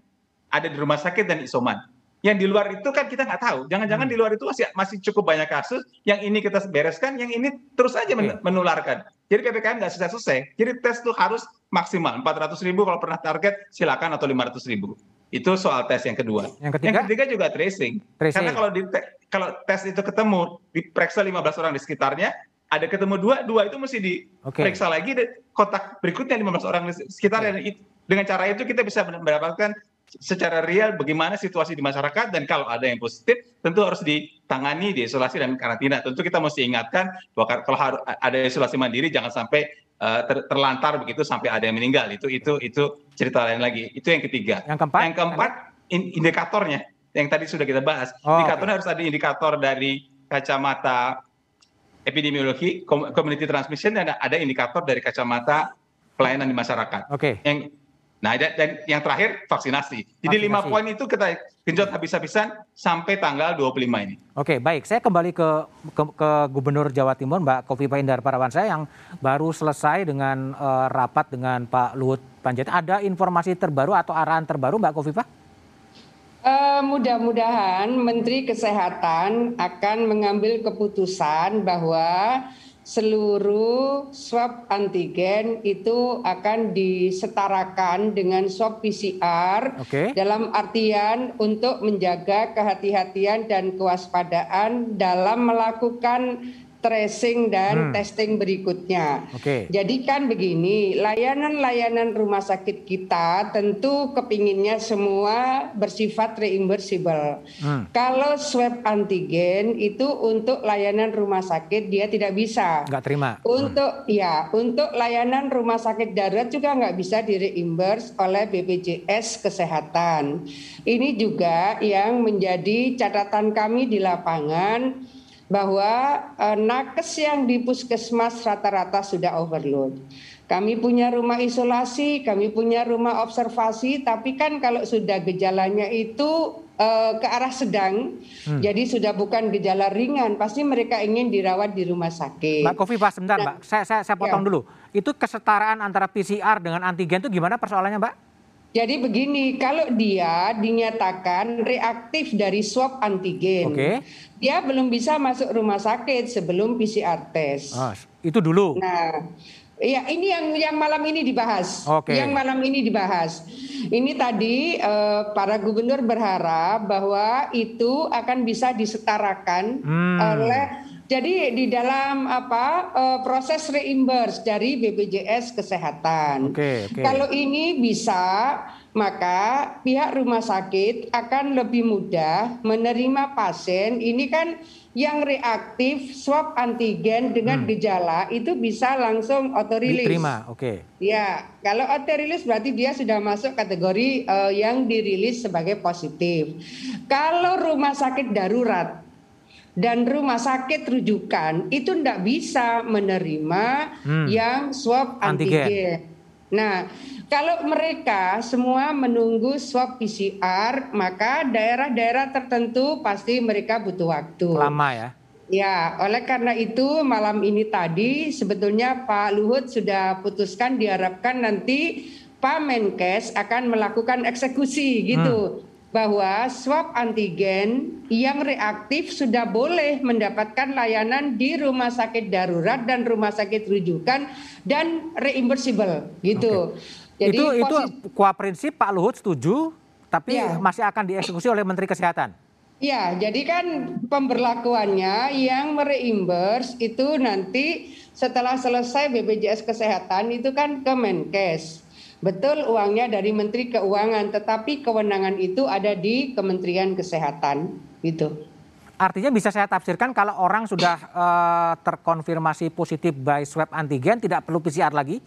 ada di rumah sakit dan isoman. Yang di luar itu kan kita nggak tahu. Jangan-jangan hmm. di luar itu masih masih cukup banyak kasus. Yang ini kita bereskan, yang ini terus aja menularkan. Jadi ppkm nggak selesai-selesai. Jadi tes itu harus maksimal 400 ribu kalau pernah target silakan atau 500 ribu. Itu soal tes yang kedua. Yang ketiga, yang ketiga juga tracing. tracing. Karena kalau di kalau tes itu ketemu diperiksa 15 orang di sekitarnya, ada ketemu dua, dua itu mesti diperiksa okay. lagi kotak berikutnya 15 orang di sekitarnya. Okay. Dengan cara itu kita bisa mendapatkan secara real bagaimana situasi di masyarakat dan kalau ada yang positif tentu harus ditangani diisolasi dan karantina. Tentu kita mesti ingatkan bahwa kalau ada isolasi mandiri jangan sampai uh, ter, terlantar begitu sampai ada yang meninggal. Itu itu itu cerita lain lagi. Itu yang ketiga. Yang keempat? Yang keempat indikatornya yang tadi sudah kita bahas. Oh, indikatornya okay. harus ada indikator dari kacamata epidemiologi community transmission dan ada indikator dari kacamata pelayanan di masyarakat. Oke. Okay. yang Nah, dan yang terakhir vaksinasi. Jadi lima poin itu kita genjot habis-habisan sampai tanggal 25 ini. Oke, baik. Saya kembali ke, ke, ke Gubernur Jawa Timur, Mbak Kofifa Indar Parawansa yang baru selesai dengan uh, rapat dengan Pak Luhut Panjaitan. Ada informasi terbaru atau arahan terbaru, Mbak Kofifa? Uh, mudah-mudahan Menteri Kesehatan akan mengambil keputusan bahwa seluruh swab antigen itu akan disetarakan dengan swab PCR okay. dalam artian untuk menjaga kehati-hatian dan kewaspadaan dalam melakukan tracing dan hmm. testing berikutnya. Okay. Jadi kan begini, layanan-layanan rumah sakit kita tentu kepinginnya semua bersifat reimbursable. Hmm. Kalau swab antigen itu untuk layanan rumah sakit dia tidak bisa. Nggak terima. Untuk hmm. ya, untuk layanan rumah sakit darurat juga nggak bisa direimburs oleh BPJS Kesehatan. Ini juga yang menjadi catatan kami di lapangan bahwa eh, nakes yang di puskesmas rata-rata sudah overload. Kami punya rumah isolasi, kami punya rumah observasi, tapi kan kalau sudah gejalanya itu uh, ke arah sedang, hmm. jadi sudah bukan gejala ringan, pasti mereka ingin dirawat di rumah sakit. Mbak Kofi, Pak, sebentar, nah, Mbak. Saya, saya, saya potong ya. dulu. Itu kesetaraan antara PCR dengan antigen itu gimana persoalannya, Mbak? Jadi begini, kalau dia dinyatakan reaktif dari swab antigen, okay. dia belum bisa masuk rumah sakit sebelum PCR test. Oh, itu dulu. Nah, ya ini yang yang malam ini dibahas. Okay. Yang malam ini dibahas. Ini tadi eh, para gubernur berharap bahwa itu akan bisa disetarakan hmm. oleh jadi di dalam apa uh, proses reimburse dari BPJS Kesehatan. Okay, okay. Kalau ini bisa, maka pihak rumah sakit akan lebih mudah menerima pasien. Ini kan yang reaktif swab antigen dengan hmm. gejala itu bisa langsung otorilis. Diterima, oke. Okay. Ya, kalau otorilis berarti dia sudah masuk kategori uh, yang dirilis sebagai positif. Kalau rumah sakit darurat dan rumah sakit rujukan itu tidak bisa menerima hmm. yang swab antigen. antigen. Nah, kalau mereka semua menunggu swab PCR, maka daerah-daerah tertentu pasti mereka butuh waktu. Lama ya. Ya, oleh karena itu malam ini tadi sebetulnya Pak Luhut sudah putuskan diharapkan nanti Pak Menkes akan melakukan eksekusi gitu. Hmm bahwa swab antigen yang reaktif sudah boleh mendapatkan layanan di rumah sakit darurat dan rumah sakit rujukan dan reimbursable gitu. Okay. Jadi itu itu kuah prinsip Pak Luhut setuju, tapi ya. masih akan dieksekusi oleh Menteri Kesehatan. Ya, jadi kan pemberlakuannya yang mereimbers itu nanti setelah selesai BPJS Kesehatan itu kan ke Menkes. Betul uangnya dari Menteri Keuangan, tetapi kewenangan itu ada di Kementerian Kesehatan, gitu. Artinya bisa saya tafsirkan kalau orang sudah uh, terkonfirmasi positif by swab antigen tidak perlu PCR lagi?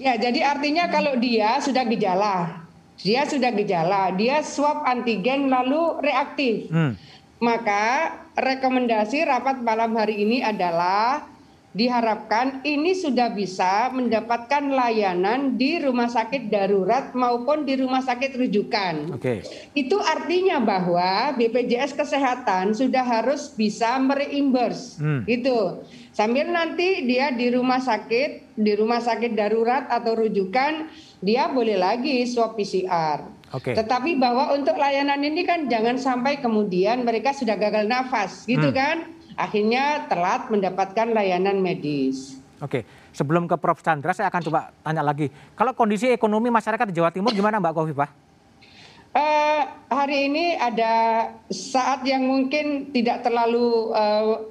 Ya, jadi artinya kalau dia sudah gejala, dia sudah gejala, dia swab antigen lalu reaktif. Hmm. Maka rekomendasi rapat malam hari ini adalah diharapkan ini sudah bisa mendapatkan layanan di rumah sakit darurat maupun di rumah sakit rujukan. Oke. Itu artinya bahwa BPJS Kesehatan sudah harus bisa mereimbers, hmm. gitu. Sambil nanti dia di rumah sakit, di rumah sakit darurat atau rujukan, dia boleh lagi swab PCR. Oke. Tetapi bahwa untuk layanan ini kan jangan sampai kemudian mereka sudah gagal nafas, gitu hmm. kan? Akhirnya telat mendapatkan layanan medis. Oke, sebelum ke Prof. Chandra, saya akan coba tanya lagi. Kalau kondisi ekonomi masyarakat di Jawa Timur gimana Mbak Kofifah? Uh, hari ini ada saat yang mungkin tidak terlalu uh,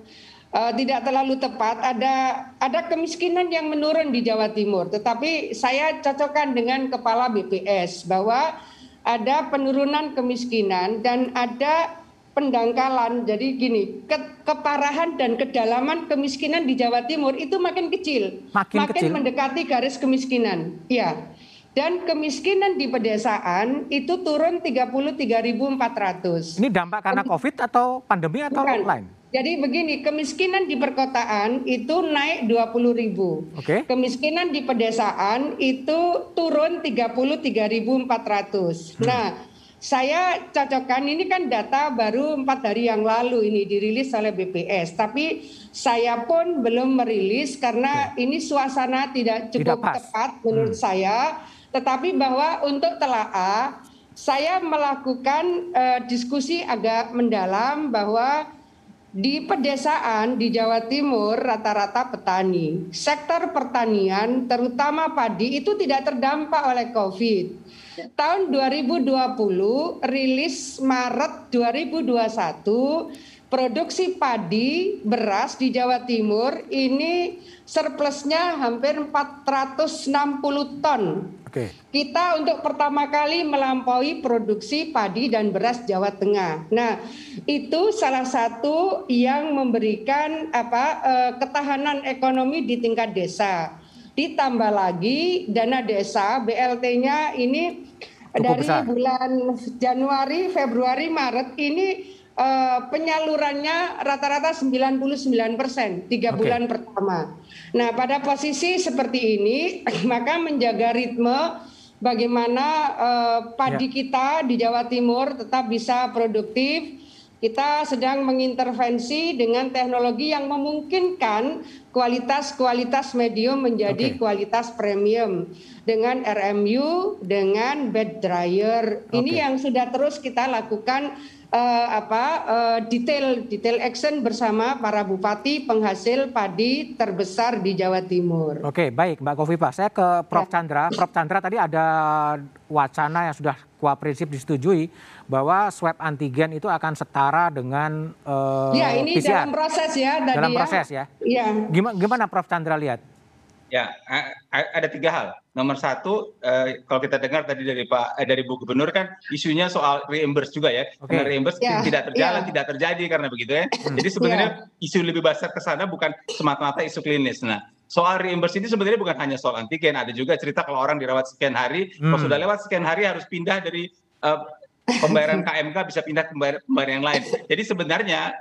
uh, tidak terlalu tepat. Ada ada kemiskinan yang menurun di Jawa Timur. Tetapi saya cocokkan dengan kepala BPS bahwa ada penurunan kemiskinan dan ada pendangkalan. Jadi gini, ke, keparahan dan kedalaman kemiskinan di Jawa Timur itu makin kecil, makin, makin kecil. mendekati garis kemiskinan. Ya. Dan kemiskinan di pedesaan itu turun 33.400. Ini dampak karena Covid atau pandemi atau Bukan. lain? Jadi begini, kemiskinan di perkotaan itu naik 20 ribu. Okay. Kemiskinan di pedesaan itu turun 33.400. Hmm. Nah, saya cocokkan ini kan data baru empat hari yang lalu ini dirilis oleh BPS, tapi saya pun belum merilis karena ini suasana tidak cukup tidak tepat menurut hmm. saya. Tetapi bahwa untuk telaah, saya melakukan uh, diskusi agak mendalam bahwa di pedesaan di Jawa Timur rata-rata petani. Sektor pertanian terutama padi itu tidak terdampak oleh Covid tahun 2020 rilis Maret 2021 produksi padi beras di Jawa Timur ini surplusnya hampir 460 ton. Oke. Kita untuk pertama kali melampaui produksi padi dan beras Jawa Tengah. Nah, itu salah satu yang memberikan apa eh, ketahanan ekonomi di tingkat desa ditambah lagi dana desa BLT-nya ini Cukup dari besar. bulan Januari, Februari, Maret ini uh, penyalurannya rata-rata 99 persen tiga okay. bulan pertama. Nah pada posisi seperti ini maka menjaga ritme bagaimana uh, padi ya. kita di Jawa Timur tetap bisa produktif kita sedang mengintervensi dengan teknologi yang memungkinkan kualitas-kualitas medium menjadi okay. kualitas premium dengan RMU, dengan bed dryer. Okay. Ini yang sudah terus kita lakukan uh, apa uh, detail detail action bersama para bupati penghasil padi terbesar di Jawa Timur. Oke, baik Mbak Kofifa. Saya ke Prof ya. Chandra. Prof Chandra tadi ada wacana yang sudah kuah prinsip disetujui bahwa swab antigen itu akan setara dengan uh, ya, ini PCR. dalam proses ya tadi dalam ya. proses ya. Iya. Gimana, gimana Prof Chandra lihat? Ya, ada tiga hal. Nomor satu, eh, kalau kita dengar tadi dari Pak eh, dari Bu Gubernur kan isunya soal reimburse juga ya. Okay. Karena reimburse yeah. tidak terjalan, yeah. tidak terjadi karena begitu ya. Hmm. Jadi sebenarnya yeah. isu lebih besar ke sana bukan semata-mata isu klinis. Nah, soal reimburse ini sebenarnya bukan hanya soal antigen, ada juga cerita kalau orang dirawat sekian hari, hmm. kalau sudah lewat sekian hari harus pindah dari uh, pembayaran KMK bisa pindah ke pembayaran, yang lain. Jadi sebenarnya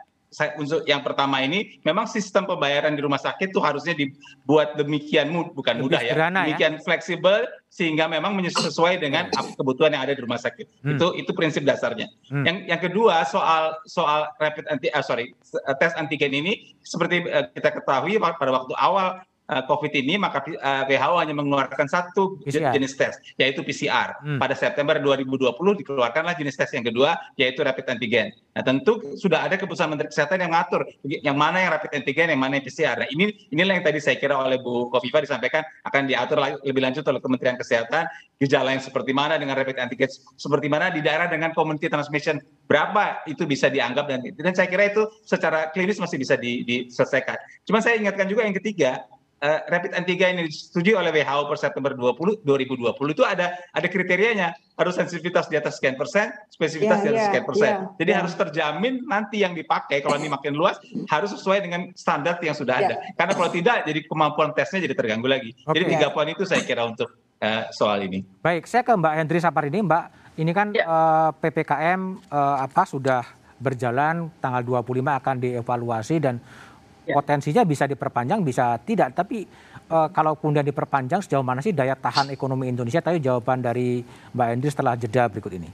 unsur yang pertama ini memang sistem pembayaran di rumah sakit itu harusnya dibuat demikian mud, bukan mudah ya, ya, demikian ya? fleksibel sehingga memang sesuai dengan kebutuhan yang ada di rumah sakit. Hmm. Itu itu prinsip dasarnya. Hmm. Yang yang kedua soal soal rapid anti uh, sorry tes antigen ini seperti uh, kita ketahui pada waktu awal Eh, COVID ini maka eh, WHO hanya mengeluarkan satu PCR. jenis tes yaitu PCR. Hmm. Pada September 2020 dikeluarkanlah jenis tes yang kedua yaitu rapid antigen. Nah, tentu sudah ada keputusan Menteri Kesehatan yang mengatur yang mana yang rapid antigen, yang mana yang PCR. Nah, ini inilah yang tadi saya kira oleh Bu Kofifa disampaikan akan diatur lebih lanjut oleh Kementerian Kesehatan gejala yang seperti mana dengan rapid antigen seperti mana di daerah dengan community transmission berapa itu bisa dianggap dan dan saya kira itu secara klinis masih bisa di, diselesaikan. Cuma saya ingatkan juga yang ketiga rapid antigen yang disetujui oleh WHO per September 20, 2020 itu ada ada kriterianya harus sensitivitas di atas sekian persen, spesifitas yeah, di atas yeah, sekian persen. Yeah, Jadi yeah. harus terjamin nanti yang dipakai kalau ini makin luas harus sesuai dengan standar yang sudah yeah. ada. Karena kalau tidak jadi kemampuan tesnya jadi terganggu lagi. Okay. Jadi tiga poin itu saya kira untuk uh, soal ini. Baik, saya ke Mbak Hendri Sapar ini, Mbak. Ini kan yeah. Ya. uh, PPKM uh, apa sudah berjalan tanggal 25 akan dievaluasi dan ya. Potensinya bisa diperpanjang bisa tidak. Tapi uh, kalau kemudian diperpanjang sejauh mana sih daya tahan ekonomi Indonesia? Tapi jawaban dari Mbak Endri setelah jeda berikut ini.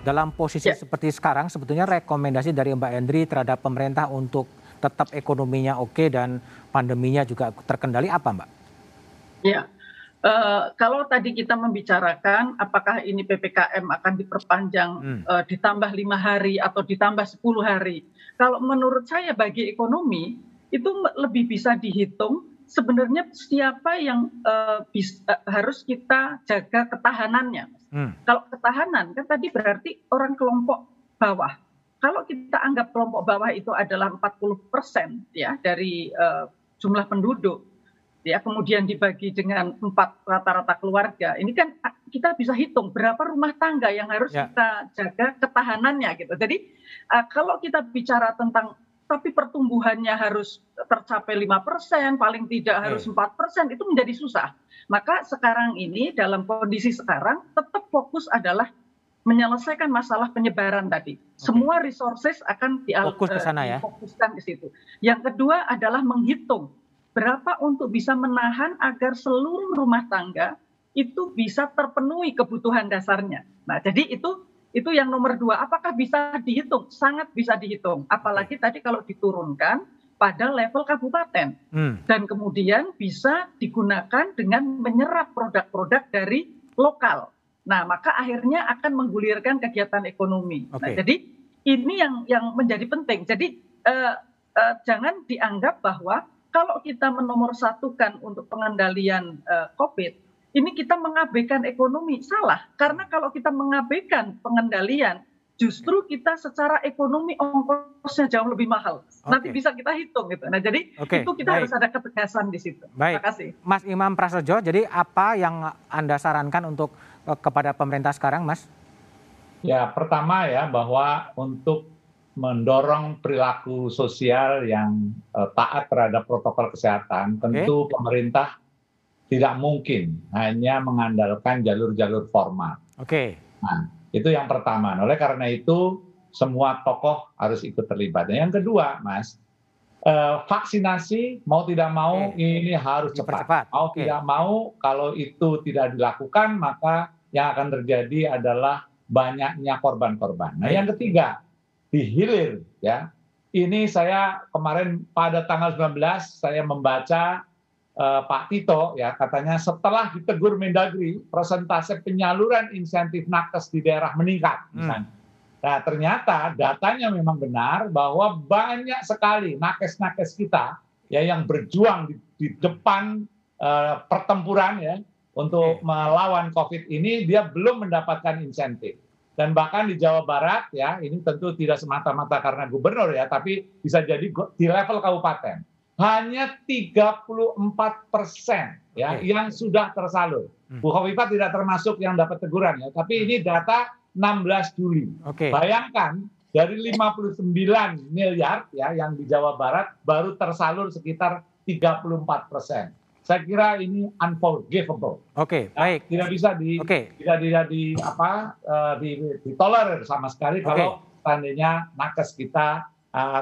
Dalam posisi ya. seperti sekarang sebetulnya rekomendasi dari Mbak Endri terhadap pemerintah untuk tetap ekonominya oke dan pandeminya juga terkendali apa Mbak? Ya, uh, kalau tadi kita membicarakan apakah ini ppkm akan diperpanjang hmm. uh, ditambah lima hari atau ditambah 10 hari, kalau menurut saya bagi ekonomi itu lebih bisa dihitung sebenarnya siapa yang uh, bis, uh, harus kita jaga ketahanannya. Hmm. Kalau ketahanan kan tadi berarti orang kelompok bawah. Kalau kita anggap kelompok bawah itu adalah 40 persen ya dari uh, jumlah penduduk, ya kemudian dibagi dengan empat rata-rata keluarga, ini kan kita bisa hitung berapa rumah tangga yang harus ya. kita jaga ketahanannya gitu. Jadi uh, kalau kita bicara tentang tapi pertumbuhannya harus tercapai lima persen, paling tidak harus empat persen, itu menjadi susah. Maka sekarang ini dalam kondisi sekarang tetap fokus adalah menyelesaikan masalah penyebaran tadi. Okay. Semua resources akan fokus ke sana ya. Fokuskan ke situ. Yang kedua adalah menghitung berapa untuk bisa menahan agar seluruh rumah tangga itu bisa terpenuhi kebutuhan dasarnya. Nah, jadi itu itu yang nomor dua. Apakah bisa dihitung? Sangat bisa dihitung. Apalagi tadi kalau diturunkan pada level kabupaten. Hmm. Dan kemudian bisa digunakan dengan menyerap produk-produk dari lokal. Nah, maka akhirnya akan menggulirkan kegiatan ekonomi. Okay. Nah, jadi ini yang yang menjadi penting. Jadi uh, uh, jangan dianggap bahwa kalau kita menomorsatukan untuk pengendalian uh, COVID ini kita mengabaikan ekonomi. Salah, karena kalau kita mengabaikan pengendalian, justru kita secara ekonomi ongkosnya jauh lebih mahal. Okay. Nanti bisa kita hitung gitu. Nah, jadi okay. itu kita Baik. harus ada ketegasan di situ. Baik. Terima kasih. Mas Imam Prasojo, jadi apa yang Anda sarankan untuk kepada pemerintah sekarang, Mas? Ya, pertama ya bahwa untuk mendorong perilaku sosial yang uh, taat terhadap protokol kesehatan, tentu okay. pemerintah tidak mungkin hanya mengandalkan jalur-jalur formal. Oke. Okay. Nah, itu yang pertama. Oleh karena itu semua tokoh harus ikut terlibat. Dan yang kedua, Mas, eh, vaksinasi mau tidak mau okay. ini harus cepat. cepat. Mau okay. tidak mau kalau itu tidak dilakukan maka yang akan terjadi adalah banyaknya korban-korban. Nah, yang ketiga, dihilir ya. Ini saya kemarin pada tanggal 19 saya membaca uh, Pak Tito ya katanya setelah ditegur Mendagri persentase penyaluran insentif nakes di daerah meningkat hmm. misalnya. Hmm. Nah ternyata datanya memang benar bahwa banyak sekali nakes-nakes kita ya yang berjuang di, di depan uh, pertempuran ya untuk melawan COVID ini dia belum mendapatkan insentif dan bahkan di Jawa Barat ya ini tentu tidak semata-mata karena gubernur ya tapi bisa jadi di level kabupaten hanya 34 persen ya okay. yang sudah tersalur. Hmm. Bu Khofifah tidak termasuk yang dapat teguran ya, tapi hmm. ini data 16 Juli. Okay. Bayangkan dari 59 miliar ya yang di Jawa Barat baru tersalur sekitar 34 persen. Saya kira ini unforgivable. Oke, okay, ya, baik. Tidak bisa di okay. tidak tidak di apa uh, di, ditolerir sama sekali okay. kalau seandainya nakes kita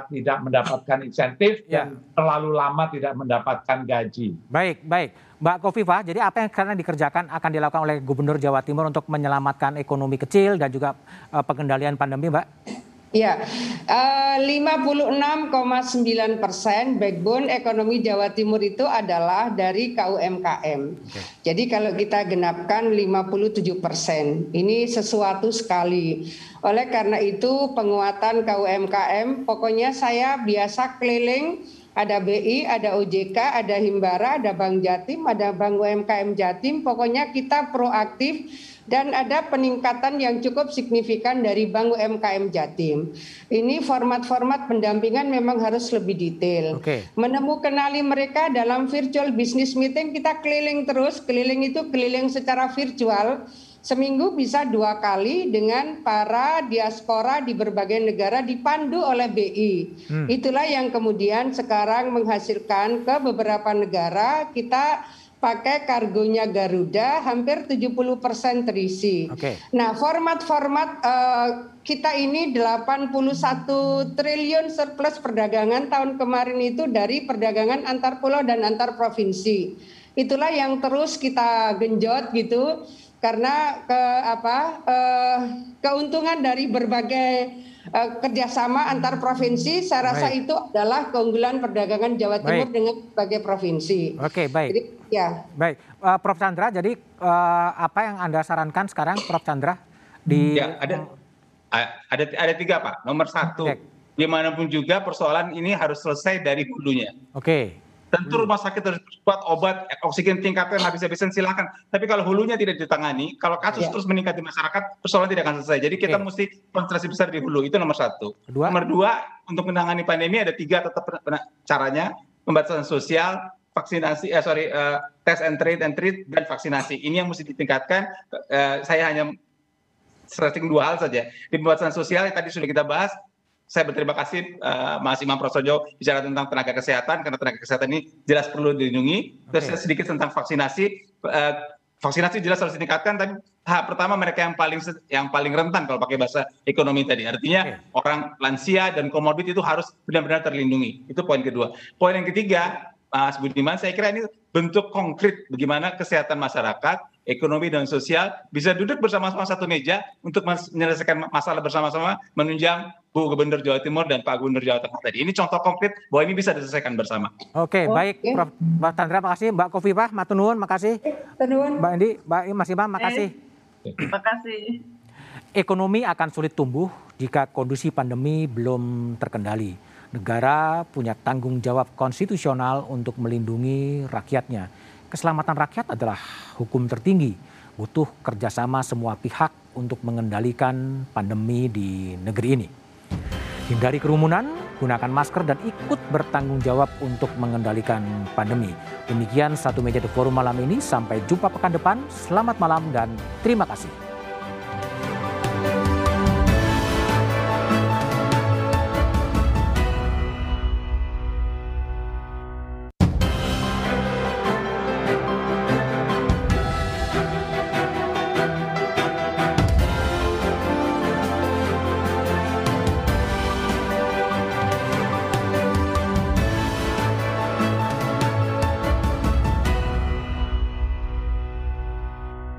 tidak mendapatkan insentif ya. dan terlalu lama tidak mendapatkan gaji. Baik, baik. Mbak Kofifa, jadi apa yang sekarang dikerjakan akan dilakukan oleh Gubernur Jawa Timur untuk menyelamatkan ekonomi kecil dan juga uh, pengendalian pandemi, Mbak? Ya, uh, 56,9 persen backbone ekonomi Jawa Timur itu adalah dari KUMKM. Okay. Jadi kalau kita genapkan 57 persen, ini sesuatu sekali. Oleh karena itu penguatan KUMKM, pokoknya saya biasa keliling ada BI, ada OJK, ada Himbara, ada Bank Jatim, ada Bank UMKM Jatim. Pokoknya kita proaktif dan ada peningkatan yang cukup signifikan dari Bank UMKM Jatim. Ini format-format pendampingan memang harus lebih detail. Okay. Menemukan kenali mereka dalam virtual business meeting kita keliling terus, keliling itu keliling secara virtual. Seminggu bisa dua kali dengan para diaspora di berbagai negara dipandu oleh BI. Hmm. Itulah yang kemudian sekarang menghasilkan ke beberapa negara kita pakai kargonya Garuda hampir 70 persen terisi. Okay. Nah format-format uh, kita ini 81 triliun surplus perdagangan tahun kemarin itu dari perdagangan antar pulau dan antar provinsi. Itulah yang terus kita genjot gitu karena ke apa uh, keuntungan dari berbagai kerjasama antar provinsi saya rasa baik. itu adalah keunggulan perdagangan Jawa Timur baik. dengan berbagai provinsi. Oke baik. Jadi, ya. Baik, uh, Prof Chandra. Jadi uh, apa yang anda sarankan sekarang, Prof Chandra? Di ya, ada ada ada tiga pak. Nomor satu, Cek. di mana pun juga persoalan ini harus selesai dari hulunya. Oke. Tentu rumah sakit harus buat obat, oksigen tingkatkan habis-habisan silakan. Tapi kalau hulunya tidak ditangani, kalau kasus ya. terus meningkat di masyarakat, persoalan tidak akan selesai. Jadi kita okay. mesti konsentrasi besar di hulu. Itu nomor satu. Kedua. Nomor dua, untuk menangani pandemi ada tiga tetap caranya. Pembatasan sosial, vaksinasi, eh, sorry, uh, test and treat and treat, dan vaksinasi. Ini yang mesti ditingkatkan. Uh, saya hanya stressing dua hal saja. Di pembatasan sosial yang tadi sudah kita bahas, saya berterima kasih uh, Mas Imam Prasojo bicara tentang tenaga kesehatan karena tenaga kesehatan ini jelas perlu dilindungi. Terus okay. sedikit tentang vaksinasi. Uh, vaksinasi jelas harus ditingkatkan tapi tahap pertama mereka yang paling yang paling rentan kalau pakai bahasa ekonomi tadi. Artinya okay. orang lansia dan komorbid itu harus benar-benar terlindungi. Itu poin kedua. Poin yang ketiga, Mas Budiman, saya kira ini bentuk konkret bagaimana kesehatan masyarakat ekonomi dan sosial bisa duduk bersama-sama satu meja untuk menyelesaikan masalah bersama-sama menunjang Bu Gubernur Jawa Timur dan Pak Gubernur Jawa Tengah tadi. Ini contoh konkret bahwa ini bisa diselesaikan bersama. Oke, oh, baik okay. Prof. Mbak Tandra makasih, Mbak Kofifah, Matunun makasih. Matunun. Mbak Indi, Mbak Mas Imam makasih. Eh, terima kasih. Ekonomi akan sulit tumbuh jika kondisi pandemi belum terkendali. Negara punya tanggung jawab konstitusional untuk melindungi rakyatnya Keselamatan rakyat adalah hukum tertinggi. Butuh kerjasama semua pihak untuk mengendalikan pandemi di negeri ini. Hindari kerumunan, gunakan masker dan ikut bertanggung jawab untuk mengendalikan pandemi. Demikian satu meja di forum malam ini. Sampai jumpa pekan depan. Selamat malam dan terima kasih.